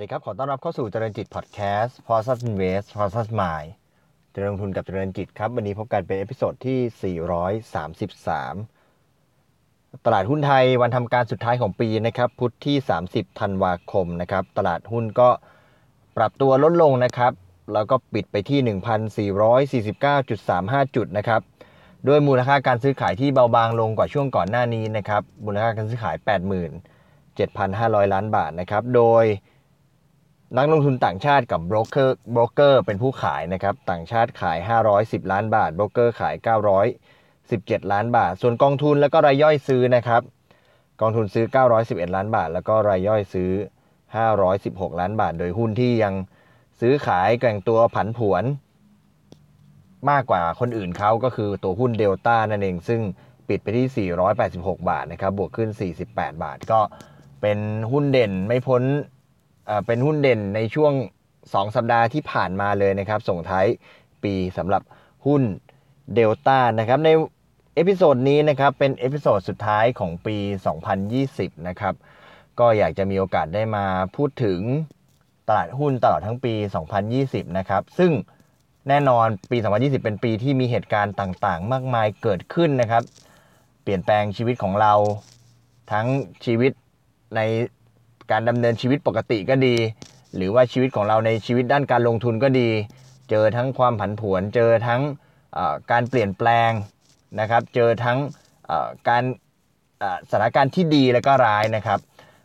สวัสดีครับ ขอต้อนรับเข้าสู่เจริญจิตพอดแคสต์ Prosper Invest Prosper Mind เจริญลงทุนกับเจริญจิตครับ วันนี้พบกันเป็น episode ที่ 433 ตลาดหุ้นไทยวันทำการสุดท้ายของปีนะครับ พุธที่ 30 ธันวาคมนะครับ ตลาดหุ้นก็ปรับตัวลดลงนะครับ แล้วก็ปิดไปที่ 1,449.35 จุดนะครับด้วยมูลค่าการซื้อขายที่เบาบางลงกว่าช่วงก่อนหน้านี้นะครับ มูลค่าการซื้อขาย87,500 ล้านบาทนะครับ โดย นักลงทุนต่างชาติกับโบรกเกอร์โบรกเกอร์เป็นผู้ขายนะครับ ต่างชาติขาย 510 ล้านบาทโบรกเกอร์ขาย 917 ล้านบาท ส่วนกองทุนแล้วก็รายย่อยซื้อนะครับ กองทุนซื้อ 911 ล้านบาท แล้วก็รายย่อยซื้อ 516 ล้านบาท โดยหุ้นที่ยังซื้อขายแกว่งตัวผันผวน มากกว่าคนอื่นเขาก็คือตัวหุ้นเดลต้านั่นเอง ซึ่งปิดไปที่ 486 บาทนะครับบวกขึ้น 48 บาท ก็เป็นหุ้นเด่นไม่พ้น เป็นหุ้นเด่นในช่วง 2 สัปดาห์ที่ผ่านมาเลยนะครับ ส่งท้ายปีสำหรับหุ้นเดลต้านะครับใน episode นี้นะครับเป็น episode สุดท้ายของปี 2020 นะครับ ก็อยากจะมีโอกาสได้มาพูดถึงตลาดหุ้นตลอดทั้งปี 2020 นะครับ ซึ่งแน่นอนปี 2020 เป็นปีที่มีเหตุการณ์ต่างๆ มากมายเกิดขึ้นนะครับ เปลี่ยนแปลงชีวิตของเราทั้งชีวิตใน การดำเนินชีวิตปกติก็ดี หรือว่าชีวิตของเราในชีวิตด้านการลงทุนก็ดี เจอทั้งความผันผวน เจอทั้งการเปลี่ยนแปลงนะครับ เจอทั้งการสถานการณ์ที่ดีและก็ร้ายนะครับ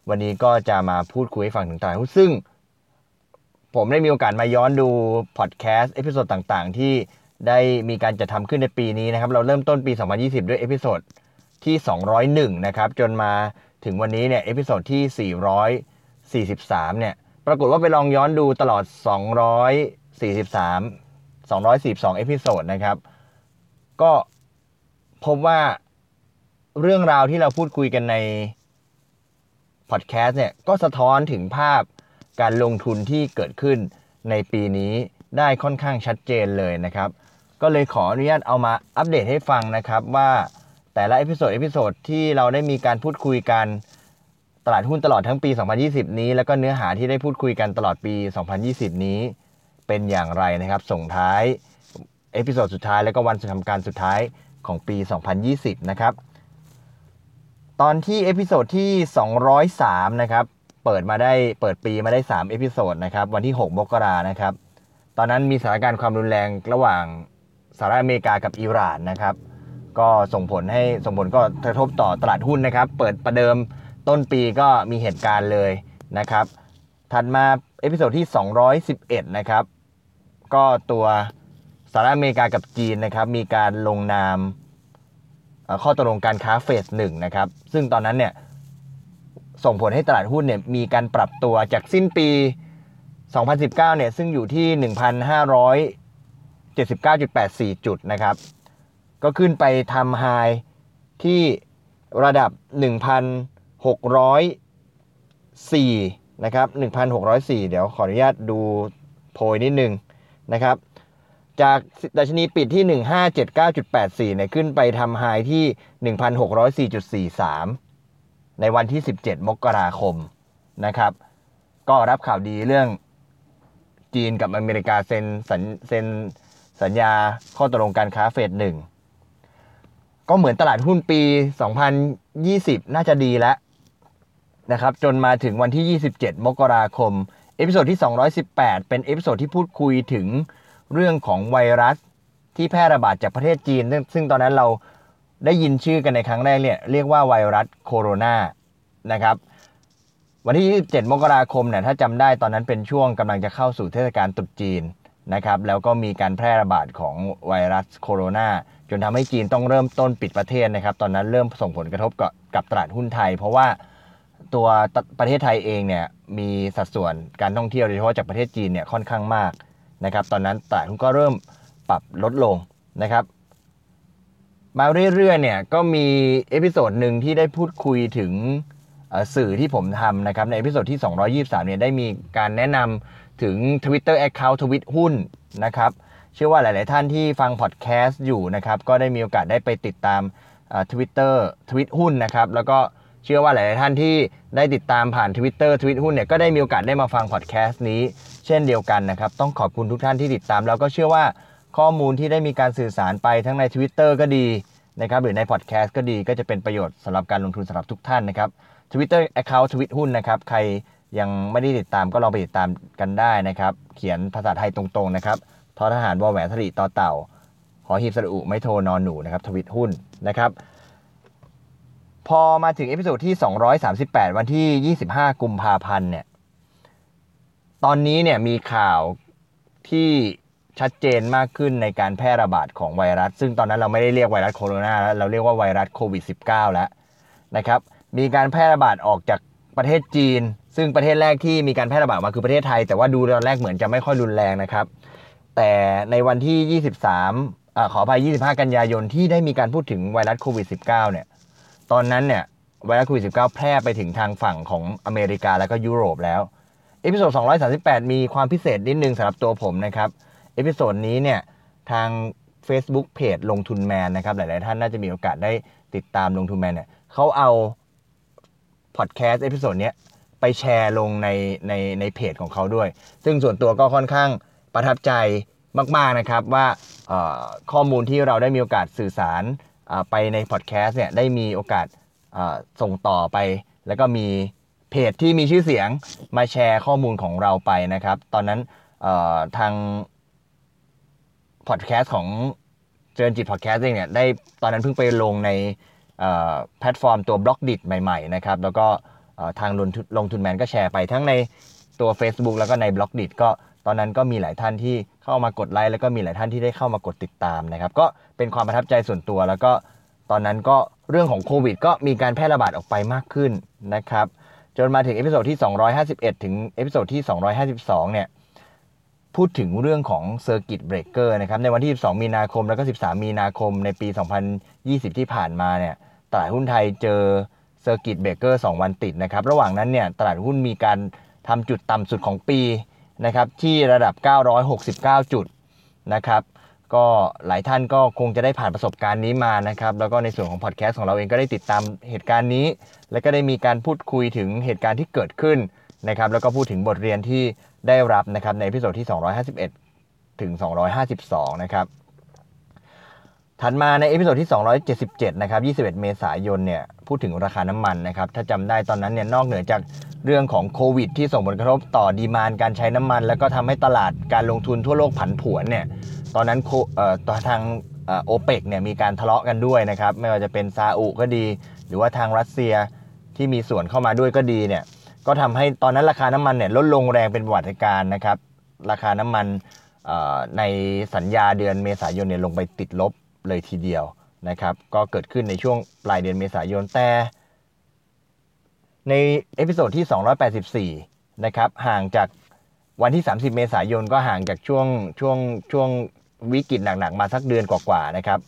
วันนี้ก็จะมาพูดคุยให้ฟังถึงตลาดหุ้นซึ่ง ผมได้มีโอกาสมาย้อนดูพอดแคสต์ episode ต่างๆ ที่ได้มีการจัดทำขึ้นในปีนี้นะครับ เราเริ่มต้นปี 2020 ด้วย episode ที่ 201 นะครับ จนมา ถึงวันนี้เนี่ย episode ที่ 443 เนี่ย ปรากฏว่าไปลองย้อนดูตลอด 243 242 episode นะครับ ก็พบว่าเรื่องราวที่เราพูดคุยกันในพอดแคสต์เนี่ย ก็สะท้อนถึงภาพการลงทุนที่เกิดขึ้นในปีนี้ได้ค่อนข้างชัดเจนเลยนะครับ ก็เลยขออนุญาตเอามาอัปเดตให้ฟังนะครับว่า แต่ละ episode episode ที่เราได้มีการพูดคุยกันตลาดหุ้นตลอดทั้งปี 2020 นี้ แล้วก็เนื้อหาที่ได้พูดคุยกันตลอดปี 2020 นี้ เป็นอย่างไรนะครับ ส่งท้าย episode สุดท้ายแล้วก็วันสุดทำการสุดท้ายของปี 2020 นะครับ ตอนที่ episode ที่ 203 นะครับ เปิดมาได้เปิดปีมาได้ 3 episode นะครับ วันที่ 6 มกรานะครับ ตอนนั้นมีสถานการณ์ความรุนแรงระหว่างสหรัฐอเมริกากับอิหร่านนะครับ ก็ส่งผลให้ส่งผลก็กระทบต่อตลาดหุ้นนะครับ เปิดประเดิมต้นปีก็มีเหตุการณ์เลยนะครับ ถัดมา episode ที่ 211 นะครับ ก็ตัวสหรัฐอเมริกากับจีนนะครับ มีการลงนามข้อตกลงการค้าเฟสหนึ่งนะครับ ซึ่งตอนนั้นเนี่ยส่งผลให้ตลาดหุ้นเนี่ยมีการปรับตัวจากสิ้นปี 2019 เนี่ยซึ่งอยู่ที่ 1,579.84 จุดนะครับ ก็ขึ้นไปทำไฮที่ระดับ 1,604 นะครับ 1,604 เดี๋ยวขออนุญาตดูโพยนิดนึงนะครับ จากดัชนีปิดที่ 1,579.84 เนี่ยขึ้นไปทำไฮที่ 1,604.43 ในวันที่ 17 มกราคมนะครับ ก็รับข่าวดีเรื่องจีนกับอเมริกาเซ็นสัญเซ็นสัญญาข้อตกลงการค้าเฟสหนึ่ง ก็เหมือนตลาดหุ้นปี 2020 น่าจะดีแล้วนะครับ จนมาถึงวันที่ 27 มกราคม episode ที่ 218 เป็น episode ที่พูดคุยถึงเรื่องของไวรัสที่แพร่ระบาดจากประเทศจีน ซึ่งตอนนั้นเราได้ยินชื่อกันในครั้งแรกเนี่ยเรียกว่าไวรัสโคโรนานะครับ วันที่ 27 มกราคมเนี่ยถ้าจำได้ตอนนั้นเป็นช่วงกำลังจะเข้าสู่เทศกาลตรุษจีน นะครับแล้วก็มีการแพร่ระบาดของไวรัสโคโรนาจนทำให้จีนต้องเริ่มต้นปิดประเทศนะครับ ตอนนั้นเริ่มส่งผลกระทบกับกับตลาดหุ้นไทย เพราะว่าตัวประเทศไทยเองเนี่ยมีสัดส่วนการท่องเที่ยวโดยเฉพาะจากประเทศจีนเนี่ยค่อนข้างมากนะครับ ตอนนั้นตลาดหุ้นก็เริ่มปรับลดลงนะครับ มาเรื่อยๆเนี่ยก็มี episode หนึ่งที่ได้พูดคุยถึงสื่อที่ผมทำนะครับใน episode ที่ 223เนี่ยได้มีการแนะนำ ถึง Twitter Account ทวิตหุ้นนะครับ เชื่อว่าหลาย ๆ ท่านที่ฟังพอดแคสต์อยู่นะครับ ก็ได้มีโอกาสได้ไปติดตามทวิตเตอร์ทวิตหุ้นนะครับ แล้วก็เชื่อว่าหลาย ๆ ท่านที่ได้ติดตามผ่าน Twitter ทวิตหุ้นเนี่ยก็ได้มีโอกาสได้มาฟังพอดแคสต์นี้ เช่นเดียวกันนะครับ ต้องขอบคุณทุกท่านที่ติดตาม แล้วก็เชื่อว่าข้อมูลที่ได้มีการสื่อสารไปทั้งใน Twitter ก็ดีนะครับหรือในพอดแคสต์ก็ดีก็จะเป็นประโยชน์สำหรับการลงทุนสำหรับทุกท่านนะครับ Twitter Account ทวิตหุ้นนะครับ ใคร ยังไม่ได้ติดตามก็ลองไปติดตามกันได้นะครับ เขียนภาษาไทยตรงๆนะครับทอทหารวอแหวนสระอิตอเต่าหอหีบสระอุไม้โทนอหนูนะครับทวิตหุ้นนะครับ พอมาถึง episode ที่ 238 วันที่ 25 กุมภาพันธ์เนี่ยตอนนี้เนี่ยมีข่าวที่ชัดเจนมากขึ้นในการแพร่ระบาดของไวรัส ซึ่งตอนนั้นเราไม่ได้เรียกไวรัสโคโรนาแล้วเราเรียกว่าไวรัสโควิด -19 แล้วนะครับ มีการแพร่ระบาดออกจากประเทศจีน ซึ่งประเทศแรกที่มีการแพร่ระบาดมาคือประเทศไทย แต่ว่าดูตอนแรกเหมือนจะไม่ค่อยรุนแรงนะครับ แต่ในวันที่ 23อขออภัย25 กันยายนที่ได้มีการพูดถึงไวรัสโควิด -19 เนี่ย ตอนนั้นเนี่ยไวรัสโควิด -19 แพร่ไปถึงทางฝั่งของอเมริกาแล้วก็ยุโรปแล้ว episode 238 มีความพิเศษนิดนึงสำหรับตัวผมนะครับ episode นี้เนี่ยทาง Facebook เพจลงทุนแมนนะครับ หลาย ๆ ท่านน่าจะมีโอกาสได้ติดตามลงทุนแมนเนี่ยเขาเอาพอดแคสต์ episode นี้ ไปแชร์ลงในในในเพจของเขาด้วย ซึ่งส่วนตัวก็ค่อนข้างประทับใจมาก ๆ นะครับว่าข้อมูลที่เราได้มีโอกาสสื่อสารไปในพอดแคสต์เนี่ยได้มีโอกาสส่งต่อไป แล้วก็มีเพจที่มีชื่อเสียงมาแชร์ข้อมูลของเราไปนะครับ ตอนนั้นทางพอดแคสต์ของเจริญจิตพอดแคสต์เองเนี่ยได้ตอนนั้นเพิ่งไปลงในแพลตฟอร์มตัว Blockdit ใหม่ ๆ นะครับ แล้วก็ ทางลงลงทุนแมนก็แชร์ไปทั้งในตัว Facebook แล้วก็ใน Blockdit ก็ตอนนั้นก็มีหลายท่านที่เข้ามากดไลค์แล้วก็มีหลายท่านที่ได้เข้ามากดติดตามนะครับ ก็เป็นความประทับใจส่วนตัว แล้วก็ตอนนั้นก็เรื่องของโควิด ก็มีการแพร่ระบาดออกไปมากขึ้นนะครับ จนมาถึง episode ที่ 251 ถึง episode ที่ 252 เนี่ยพูดถึงเรื่องของ circuit breaker นะครับในวันที่ 12 มีนาคมแล้วก็ 13 มีนาคมในปี 2020 ที่ผ่านมาเนี่ยตลาดหุ้นไทยเจอ circuit breaker 2วันติดนะครับ ระหว่างนั้นเนี่ยตลาดหุ้นมีการทำจุดต่ำสุดของปีนะครับที่ระดับ 969 จุดนะครับก็หลายท่านก็คงจะได้ผ่านประสบการณ์นี้มานะครับ แล้วก็ในส่วนของพอดแคสต์ของเราเองก็ได้ติดตามเหตุการณ์นี้ และก็ได้มีการพูดคุยถึงเหตุการณ์ที่เกิดขึ้นนะครับ แล้วก็พูดถึงบทเรียนที่ได้รับนะครับใน episode ที่ 251 ถึง 252 นะครับ ถัดมาใน episode ที่ 277 นะครับ 21 เมษายน เนี่ย พูดถึงราคาน้ำมันนะครับ ถ้าจำได้ตอนนั้นเนี่ย นอกเหนือจากเรื่องของโควิด ที่ส่งผลกระทบต่อ demand การใช้น้ำมัน แล้วก็ทำให้ตลาดการลงทุนทั่วโลกผันผวนเนี่ย ตอนนั้นทางโอเปกเนี่ยมีการทะเลาะกันด้วยนะครับ ไม่ว่าจะเป็นซาอุก็ดี หรือว่าทางรัสเซียที่มีส่วนเข้ามาด้วยก็ดีเนี่ย ก็ทำให้ตอนนั้นราคาน้ำมันเนี่ยลดลงแรงเป็นประวัติการณ์นะครับ ราคาน้ำมันในสัญญาเดือนเมษายนเนี่ยลงไปติดลบ เลยทีเดียวนะครับ ก็เกิดขึ้นในช่วงปลายเดือนเมษายนแต่ ใน episode ที่ 284 นะครับ ห่างจากวันที่ 30 เมษายนก็ห่างจากช่วงช่วงช่วงวิกฤตหนักๆ มาสักเดือนกว่าๆนะครับ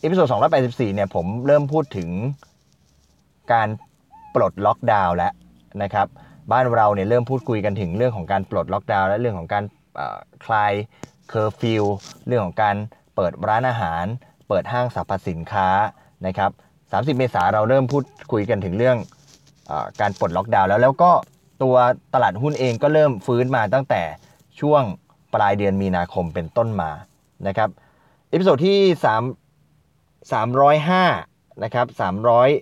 episode 284 เนี่ยผมเริ่มพูดถึงการปลดล็อกดาวน์แล้วนะครับ บ้านเราเนี่ยเริ่มพูดคุยกันถึงเรื่องของการปลดล็อกดาวน์และเรื่องของการคลายเคอร์ฟิวเรื่องของการเปิดร้านอาหาร เปิดห้างสรรพสินค้านะครับ30 เมษาเราเริ่มพูดคุยกันถึงเรื่องอการปลดล็อกดาวน์แล้วแล้วก็ตัวตลาดหุ้นเองก็เริ่มฟื้นมาตั้งแต่ช่วงปลายเดือนมีนาคมเป็นต้นมานะครับ episode ที่ 3 305นะครับ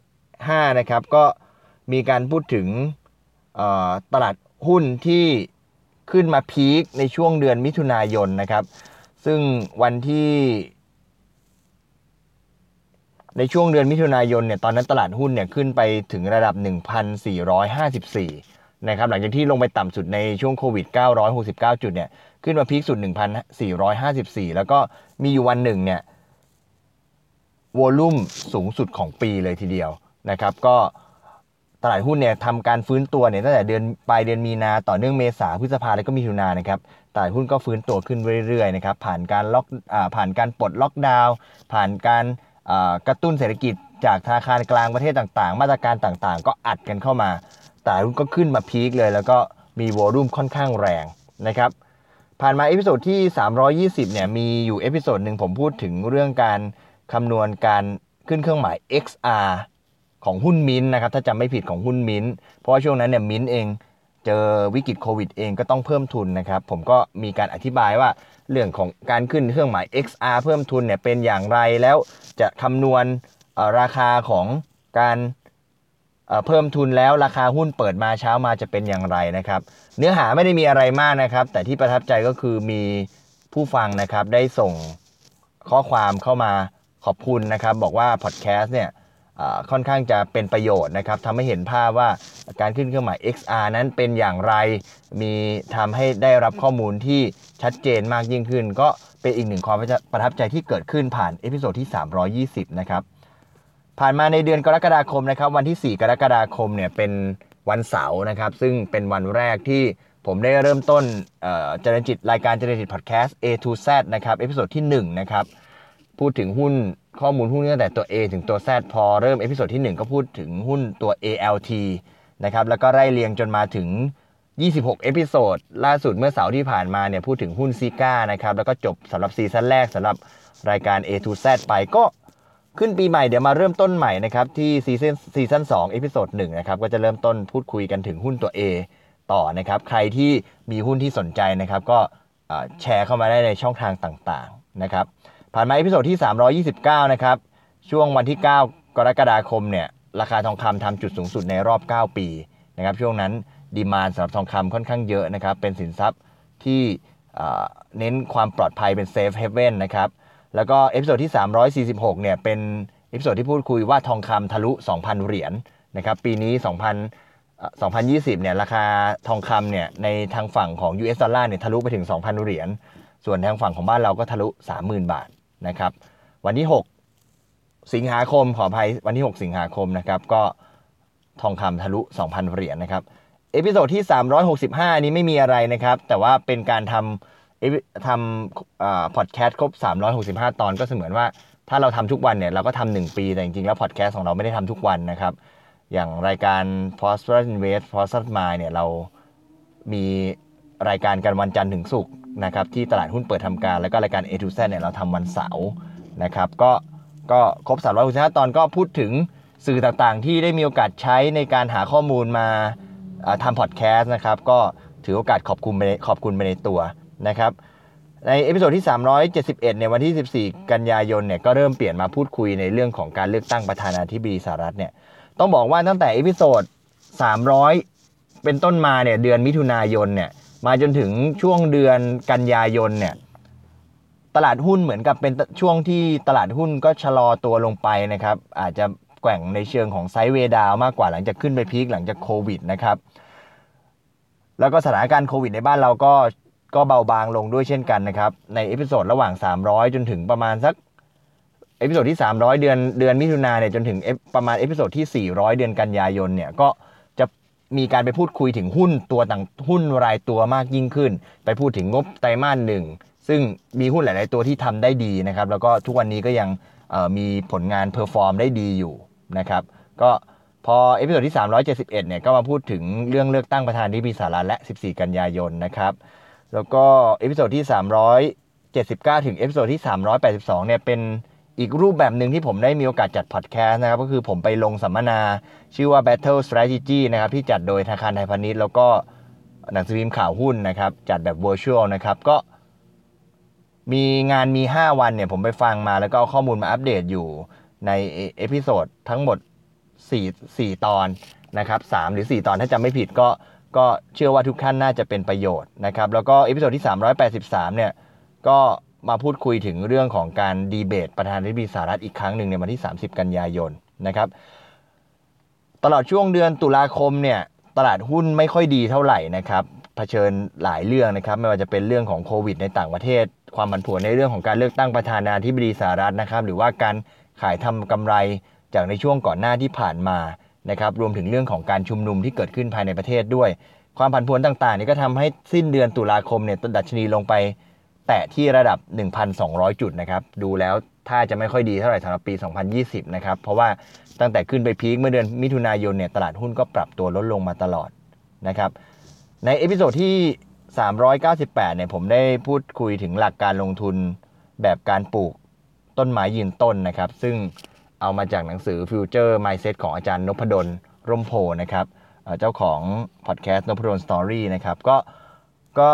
305นะครับก็มีการพูดถึงตลาดหุ้นที่ขึ้นมา peak ในช่วงเดือนมิถุนายนนะครับ ซึ่งวันที่ ในช่วงเดือนมิถุนายนเนี่ยตอนนั้นตลาดหุ้นเนี่ยขึ้นไปถึงระดับ 1,454 นะครับหลังจากที่ลงไปต่ำสุดในช่วงโควิด 969 จุดเนี่ยขึ้นมาพีคสุด 1,454 แล้วก็มีอยู่วันหนึ่งเนี่ยวอลุ่มสูงสุดของปีเลยทีเดียวนะครับก็ตลาดหุ้นเนี่ยทำการฟื้นตัวเนี่ยตั้งแต่เดือนปลายเดือนมีนาต่อเนื่องเมษาพฤษภาแล้วก็มีถุนานะครับตลาดหุ้นก็ฟื้นตัวขึ้นเรื่อยๆนะครับผ่านการล็อกอ่าผ่านการปลดล็อกดาวน์ผ่านการ กระตุ้นเศรษฐกิจจากธนาคารกลางประเทศต่างๆ มาตรการต่างๆ ก็อัดกันเข้ามา ตลาดหุ้นก็ขึ้นมา peak เลย แล้วก็มี volume ค่อนข้างแรงนะครับผ่านมา episode ที่ 320 เนี่ยมีอยู่ episode หนึ่งผมพูดถึงเรื่องการคำนวณการขึ้นเครื่องหมาย XR ของหุ้นมินนะครับถ้าจำไม่ผิดของหุ้นมินเพราะว่าช่วงนั้นเนี่ยมินเอง เจอวิกฤตโควิดเองก็ต้องเพิ่มทุนนะครับ ผมก็มีการอธิบายว่าเรื่องของการขึ้นเครื่องหมาย XR เพิ่มทุนเนี่ยเป็นอย่างไรแล้วจะคำนวณราคาของการเพิ่มทุนแล้วราคาหุ้นเปิดมาเช้ามาจะเป็นอย่างไรนะครับ เนื้อหาไม่ได้มีอะไรมากนะครับ แต่ที่ประทับใจก็คือมีผู้ฟังนะครับได้ส่งข้อความเข้ามาขอบคุณนะครับ บอกว่าพอดแคสต์เนี่ย ค่อนข้างจะเป็นประโยชน์นะครับทำให้เห็นภาพว่าการขึ้นเครื่องหมาย XR นั้นเป็นอย่างไร มีทำให้ได้รับข้อมูลที่ชัดเจนมากยิ่งขึ้น ก็เป็นอีกหนึ่งความประทับใจที่เกิดขึ้นผ่าน episode ที่ 320 นะครับผ่านมาในเดือนกรกฎาคมนะครับ วันที่ 4 กรกฎาคมเนี่ยเป็นวันเสาร์นะครับ ซึ่งเป็นวันแรกที่ผมได้เริ่มต้นเจริญจิตรายการเจริญจิตพอดแคสต์ A to Z นะครับ episode ที่1นะครับพูดถึงหุ้นข้อมูลหุ้นตั้งแต่ตัว A ถึงตัว Z พอเริ่ม episode ที่ 1 ก็พูดถึงหุ้นตัว ALT นะครับแล้วก็ไล่เรียงจนมาถึง 26 episode ล่าสุดเมื่อเสาร์ที่ผ่านมาเนี่ยพูดถึงหุ้น ZIGA นะครับแล้วก็จบสำหรับซีซั่นแรกสำหรับรายการ A to Z ไปก็ขึ้นปีใหม่เดี๋ยวมาเริ่มต้นใหม่นะครับที่ซีซั่นซีซั่น2 episode 1นะครับก็จะเริ่มต้นพูดคุยกันถึงหุ้นตัว A ต่อนะครับใครที่มีหุ้นที่สนใจนะครับก็แชร์เข้ามาได้ในช่องทางต่างๆนะครับ ผ่านมา episode ที่ 329 นะครับ ช่วงวันที่ 9 กรกฎาคมเนี่ยราคาทองคำทำจุดสูงสุดในรอบ 9 ปีนะครับช่วงนั้น demand สำหรับทองคำค่อนข้างเยอะนะครับเป็นสินทรัพย์ที่เน้นความปลอดภัยเป็น safe haven นะครับแล้วก็ episode ที่ 346 เนี่ยเป็น episode ที่พูดคุยว่าทองคำทะลุ 2,000 เหรียญนะครับปีนี้ 2,000 2020 เนี่ยราคาทองคำเนี่ยในทางฝั่งของ US ดอลลาร์เนี่ยทะลุไปถึง 2,000 เหรียญส่วนทางฝั่งของบ้านเราก็ทะลุ 30,000 บาท นะครับ วันที่ 6 สิงหาคมขออภัยวันที่ 6 สิงหาคมนะครับก็ทองคำทะลุ 2,000 เหรียญนะครับ episode ที่ 365 นี้ไม่มีอะไรนะครับ แต่ว่าเป็นการทำทำพอดแคสต์ครบ 365 ตอนก็เสมือนว่าถ้าเราทำทุกวันเนี่ยเราก็ทำหนึ่งปีแต่จริงๆ แล้วพอดแคสต์ของเราไม่ได้ทำทุกวันนะครับ อย่างรายการ p o s t r Invest p o s t r Mind เนี่ยเรามีรายการกันวันจันทร์ถึงศุกร์ นะครับที่ตลาดหุ้นเปิดทำการ แล้วก็รายการ A to Z เนี่ยเราทำวันเสาร์นะครับก็ก็ครบ365ตอนก็พูดถึงสื่อต่างๆ ที่ได้มีโอกาสใช้ในการหาข้อมูลมาทำพอดแคสต์นะครับก็ถือโอกาสขอบคุณขอบคุณไปในตัวนะครับใน episode ที่ 371 ในวันที่ 14 กันยายนเนี่ยก็เริ่มเปลี่ยนมาพูดคุยในเรื่องของการเลือกตั้งประธานาธิบดีสหรัฐเนี่ยต้องบอกว่าตั้งแต่ episode 300 เป็นต้นมาเนี่ยเดือนมิถุนายนเนี่ย มาจนถึงช่วงเดือนกันยายนเนี่ยตลาดหุ้นเหมือนกับเป็นช่วงที่ตลาดหุ้นก็ชะลอตัวลงไปนะครับ อาจจะแกว่งในเชิงของ sideway down มากกว่าหลังจากขึ้นไป peak หลังจากโควิดนะครับ แล้วก็สถานการณ์โควิดในบ้านเราก็ก็เบาบางลงด้วยเช่นกันนะครับ ใน episode ระหว่าง 300 จนถึงประมาณสักepisode ที่ 300 เดือนเดือนมิถุนาเนี่ยจนถึงประมาณ episode ที่ 400 เดือนกันยายนเนี่ยก็ มีการไปพูดคุยถึงหุ้นตัวต่างหุ้นรายตัวมากยิ่งขึ้น ไปพูดถึงงบไตรมาสหนึ่งซึ่งมีหุ้นหลาย ๆ ตัวที่ทำได้ดีนะครับ แล้วก็ทุกวันนี้ก็ยังมีผลงาน perform ได้ดีอยู่นะครับก็พอ episode ที่ 371 เนี่ยก็มาพูดถึงเรื่องเลือกตั้งประธานาธิบดีสหรัฐและ 14 กันยายนนะครับ แล้วก็episode ที่ 379 ถึง episode ที่ 382 เนี่ยเป็น อีกรูปแบบหนึ่งที่ผมได้มีโอกาสจัดพอดแคสต์นะครับ ก็คือผมไปลงสัมมนา ชื่อว่า Battle Strategy นะครับ ที่จัดโดยธนาคารไทยพาณิชย์แล้วก็หนังสือพิมพ์ข่าวหุ้นนะครับ จัดแบบ virtual นะครับ ก็มีงานมี 5 วันเนี่ย ผมไปฟังมาแล้วก็เอาข้อมูลมาอัปเดตอยู่ใน episode ทั้งหมด 4 4 ตอนนะครับ3หรือ 4 ตอนถ้าจำไม่ผิดก็ก็เชื่อว่าทุกท่านน่าจะเป็นประโยชน์นะครับ แล้วก็ episode ที่ 383 เนี่ยก็ มาพูดคุยถึงเรื่องของการดีเบต ประธานาธิบดีสหรัฐอีกครั้งหนึ่งในวันที่ 30 กันยายนนะครับ ตลอดช่วงเดือนตุลาคมเนี่ยตลาดหุ้นไม่ค่อยดีเท่าไหร่นะครับเผชิญหลายเรื่องนะครับ ไม่ว่าจะเป็นเรื่องของโควิดในต่างประเทศ ความผันผวนในเรื่องของการเลือกตั้งประธานาธิบดีสหรัฐนะครับ หรือว่าการขายทำกำไรจากในช่วงก่อนหน้าที่ผ่านมานะครับรวมถึงเรื่องของการชุมนุมที่เกิดขึ้นภายในประเทศด้วย ความผันผวนต่างๆนี่ก็ทำให้สิ้นเดือนตุลาคมเนี่ยดัชนีลงไป แตะที่ระดับ 1,200 จุดนะครับ ดูแล้วถ้าจะไม่ค่อยดีเท่าไหร่สำหรับปี 2020 นะครับ เพราะว่าตั้งแต่ขึ้นไป peak เมื่อเดือนมิถุนายนเนี่ยตลาดหุ้นก็ปรับตัวลดลงมาตลอดนะครับ ใน episode ที่ 398 เนี่ยผมได้พูดคุยถึงหลักการลงทุนแบบการปลูกต้นไม้ยืนต้นนะครับ ซึ่งเอามาจากหนังสือ Future Mindset ของอาจารย์นพดลร่มโพนะครับเอ่อเจ้าของพอดแคสต์นพดล Story นะครับก็ก็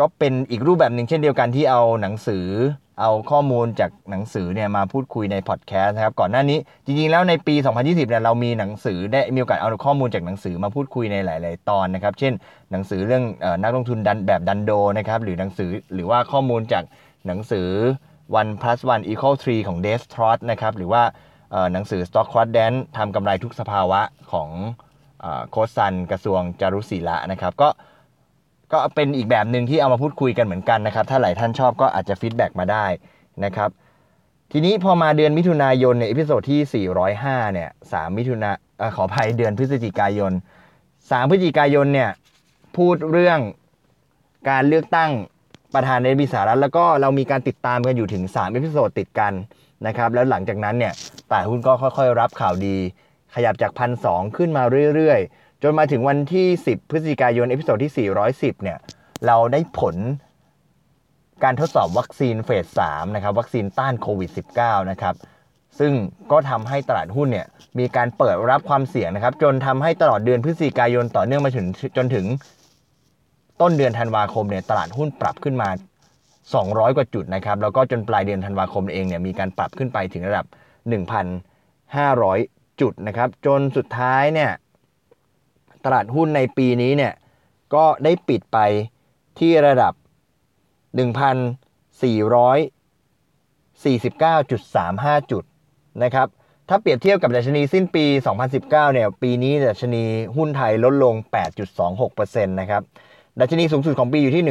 ก็เป็นอีกรูปแบบหนึ่งเช่นเดียวกันที่เอาหนังสือ เอาข้อมูลจากหนังสือเนี่ยมาพูดคุยในพอดแคสต์นะครับก่อนหน้านี้จริงๆแล้วในปี 2020เนี่ยเรามีหนังสือได้มีโอกาสเอาข้อมูลจากหนังสือมาพูดคุยในหลาย ๆ ตอนนะครับ เช่น หนังสือเรื่องออนักลงทุนดันแบบดันโดนะครับหรือหนังสือหรือว่าข้อมูลจากหนังสือ one plus one equal three ของ Dave Trott นะครับหรือว่าหนังสือ Stock Quadrant ทำกำไรทุกสภาวะของอโค้ชซันกระทรวงจารุศิระนะครับก็ ก็เป็นอีกแบบหนึ่งที่เอามาพูดคุยกันเหมือนกันนะครับ ถ้าหลายท่านชอบก็อาจจะ feedback มาได้นะครับทีนี้พอมาเดือนมิถุนายนเนี่ย episode ที่ 405 เนี่ย 3 มิถุนาขออภัยเดือนพฤศจิกายน 3 พฤศจิกายนเนี่ย พูดเรื่องการเลือกตั้งประธานาธิบดีสหรัฐแล้วก็เรามีการติดตามกันอยู่ถึง 3 episode ติดกันนะครับ แล้วหลังจากนั้นเนี่ยตลาดหุ้นก็ค่อยๆ รับข่าวดี ขยับจากพันสองขึ้นมาเรื่อยๆ จนมาถึงวันที่ 10 พฤศจิกายน episode ที่ 410 เนี่ย เราได้ผลการทดสอบวัคซีนเฟส3นะครับ วัคซีนต้านโควิด -19 นะครับ ซึ่งก็ทำให้ตลาดหุ้นเนี่ย มีการเปิดรับความเสี่ยงนะครับ จนทำให้ตลอดเดือนพฤศจิกายนต่อเนื่องมาถึงจนถึงต้นเดือนธันวาคมเนี่ย ตลาดหุ้นปรับขึ้นมา 200 กว่าจุดนะครับ แล้วก็จนปลายเดือนธันวาคมเองเนี่ย มีการปรับขึ้นไปถึงระดับ 1,500 จุดนะครับ จนสุดท้ายเนี่ย ลาดหุ้นในปีนี้เนี่ยก็ได้ปิดไปที่ระดับ 1,449.35 จุดนะครับถ้าเปรียบเทียบกับดัชนีสิ้นปี 2019 เนี่ยปีนี้ดัชนีหุ้นไทยลดลง 8.26%นะครับดัชนีสูงสุดของปีอยู่ที่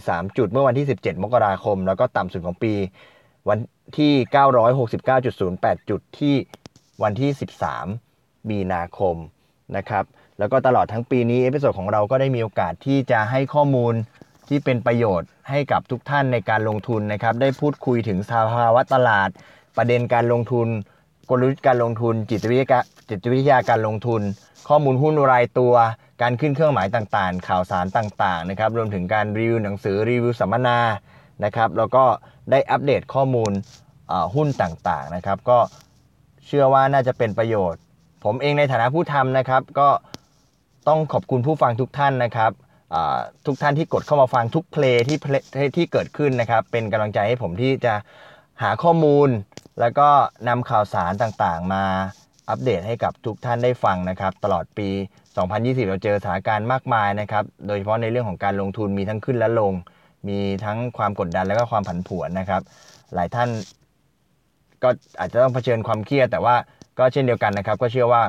1,604.43 จุด เมื่อวันที่ 17 มกราคม แล้วก็ต่ำสุดของปีวันที่ 969.08 จุดที่วันที่ 13 มีนาคม นะครับแล้วก็ตลอดทั้งปีนี้ episode ของเราก็ได้มีโอกาสที่จะให้ข้อมูลที่เป็นประโยชน์ให้กับทุกท่านในการลงทุนนะครับ ได้พูดคุยถึงสภาวะตลาด ประเด็นการลงทุน กลยุทธ์การลงทุน จิตวิทยาจิตวิทยาการลงทุน ข้อมูลหุ้นรายตัว การขึ้นเครื่องหมายต่างๆ ข่าวสารต่างๆนะครับรวมถึงการรีวิวหนังสือรีวิวสัมมนานะครับแล้วก็ได้อัปเดตข้อมูลหุ้นต่างๆนะครับ ก็เชื่อว่าน่าจะเป็นประโยชน์ ผมเองในฐานะผู้ทำนะครับ ก็ต้องขอบคุณผู้ฟังทุกท่านนะครับทุกท่านที่กดเข้ามาฟังทุกเพลงที่ที่เกิดขึ้นนะครับ เป็นกำลังใจให้ผมที่จะหาข้อมูล แล้วก็นำข่าวสารต่างๆ มาอัปเดตให้กับทุกท่านได้ฟังนะครับ ตลอดปี 2020 เราเจอสถานการณ์มากมายนะครับ โดยเฉพาะในเรื่องของการลงทุนมีทั้งขึ้นและลง มีทั้งความกดดันและก็ความผันผวนนะครับ หลายท่านก็อาจจะต้องเผชิญความเครียดแต่ว่า ก็เช่นเดียวกันนะครับ ก็เชื่อว่า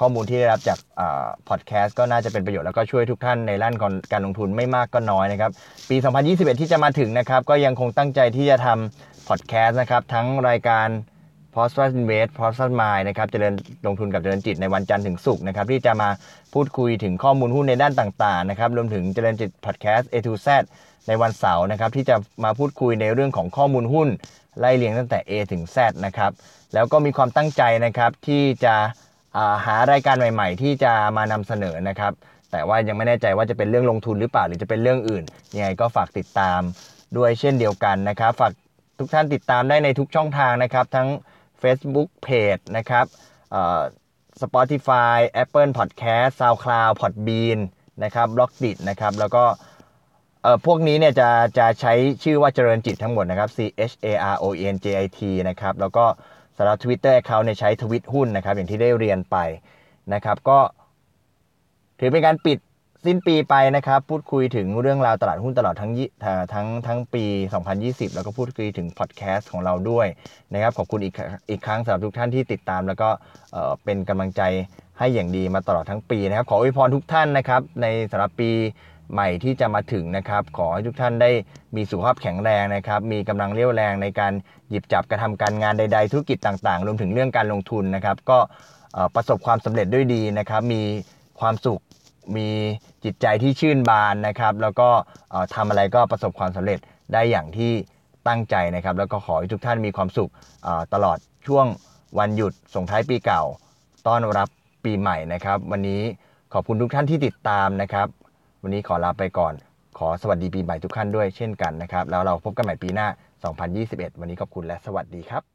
ข้อมูลที่ได้รับจากพอดแคสต์ก็น่าจะเป็นประโยชน์แล้วก็ช่วยทุกท่านในด้านการลงทุนไม่มากก็น้อยนะครับ ปี 2021 ที่จะมาถึงนะครับ ก็ยังคงตั้งใจที่จะทำพอดแคสต์นะครับ ทั้งรายการ p o s t r Invest p o s t r Mind นะครับเจริญลงทุนกับเจริญจิตในวันจันทร์ถึงศุกร์นะครับ ที่จะมาพูดคุยถึงข้อมูลหุ้นในด้านต่างๆนะครับรวมถึงเจริญจิตพอดแคสต์ A to Z ในวันเสาร์นะครับที่จะมาพูดคุยในเรื่องของข้อมูลหุ้น ไล่เรียงตั้งแต่ A ถึง Z นะครับ แล้วก็มีความตั้งใจนะครับที่จะาหารายการใหม่ ๆ ที่จะมานำเสนอนะครับ แต่ว่ายังไม่แน่ใจว่าจะเป็นเรื่องลงทุนหรือเปล่าหรือจะเป็นเรื่องอื่นยังไงก็ฝากติดตามด้วยเช่นเดียวกันนะครับ ฝากทุกท่านติดตามได้ในทุกช่องทางนะครับ ทั้ง Facebook Page นะครับเอ่อ Spotify Apple Podcast SoundCloud Podbean นะครับ b l o g d i t นะครับ แล้วก็ เอ่อพวกนี้เนี่ยจะจะใช้ชื่อว่าเจริญจิตทั้งหมดนะครับ C H A R O E N J I T นะครับแล้วก็สำหรับ Twitter Account เนี่ยใช้ทวิตหุ้นนะครับอย่างที่ได้เรียนไปนะครับก็ถือเป็นการปิดสิ้นปีไปนะครับ พูดคุยถึงเรื่องราวตลาดหุ้นตลอดทั้งทั้งทั้งปี 2020 แล้วก็พูดคุยถึงพอดแคสต์ของเราด้วยนะครับ ขอบคุณอีกอีกครั้งสำหรับทุกท่านที่ติดตาม แล้วก็เอ่อเป็นกำลังใจให้อย่างดีมาตลอดทั้งปีนะครับ ขออวยพรทุกท่านนะครับในสำหรับปี ใหม่ที่จะมาถึงนะครับ ขอให้ทุกท่านได้มีสุขภาพแข็งแรงนะครับ มีกำลังเรี่ยวแรงในการหยิบจับกระทำการงานใด ๆ ธุรกิจต่างๆ รวมถึงเรื่องการลงทุนนะครับ ก็ประสบความสำเร็จด้วยดีนะครับ มีความสุขมีจิตใจที่ชื่นบานนะครับ แล้วก็เอ่อทำอะไรก็ประสบความสำเร็จได้อย่างที่ตั้งใจนะครับ แล้วก็ขอให้ทุกท่านมีความสุขตลอดช่วงวันหยุดส่งท้ายปีเก่า ต้อนรับปีใหม่นะครับ วันนี้ขอบคุณทุกท่านที่ติดตามนะครับ วันนี้ขอลาไปก่อน ขอสวัสดีปีใหม่ทุกท่านด้วยเช่นกันนะครับ แล้วเราพบกันใหม่ปีหน้า 2021 วันนี้ขอบคุณและสวัสดีครับ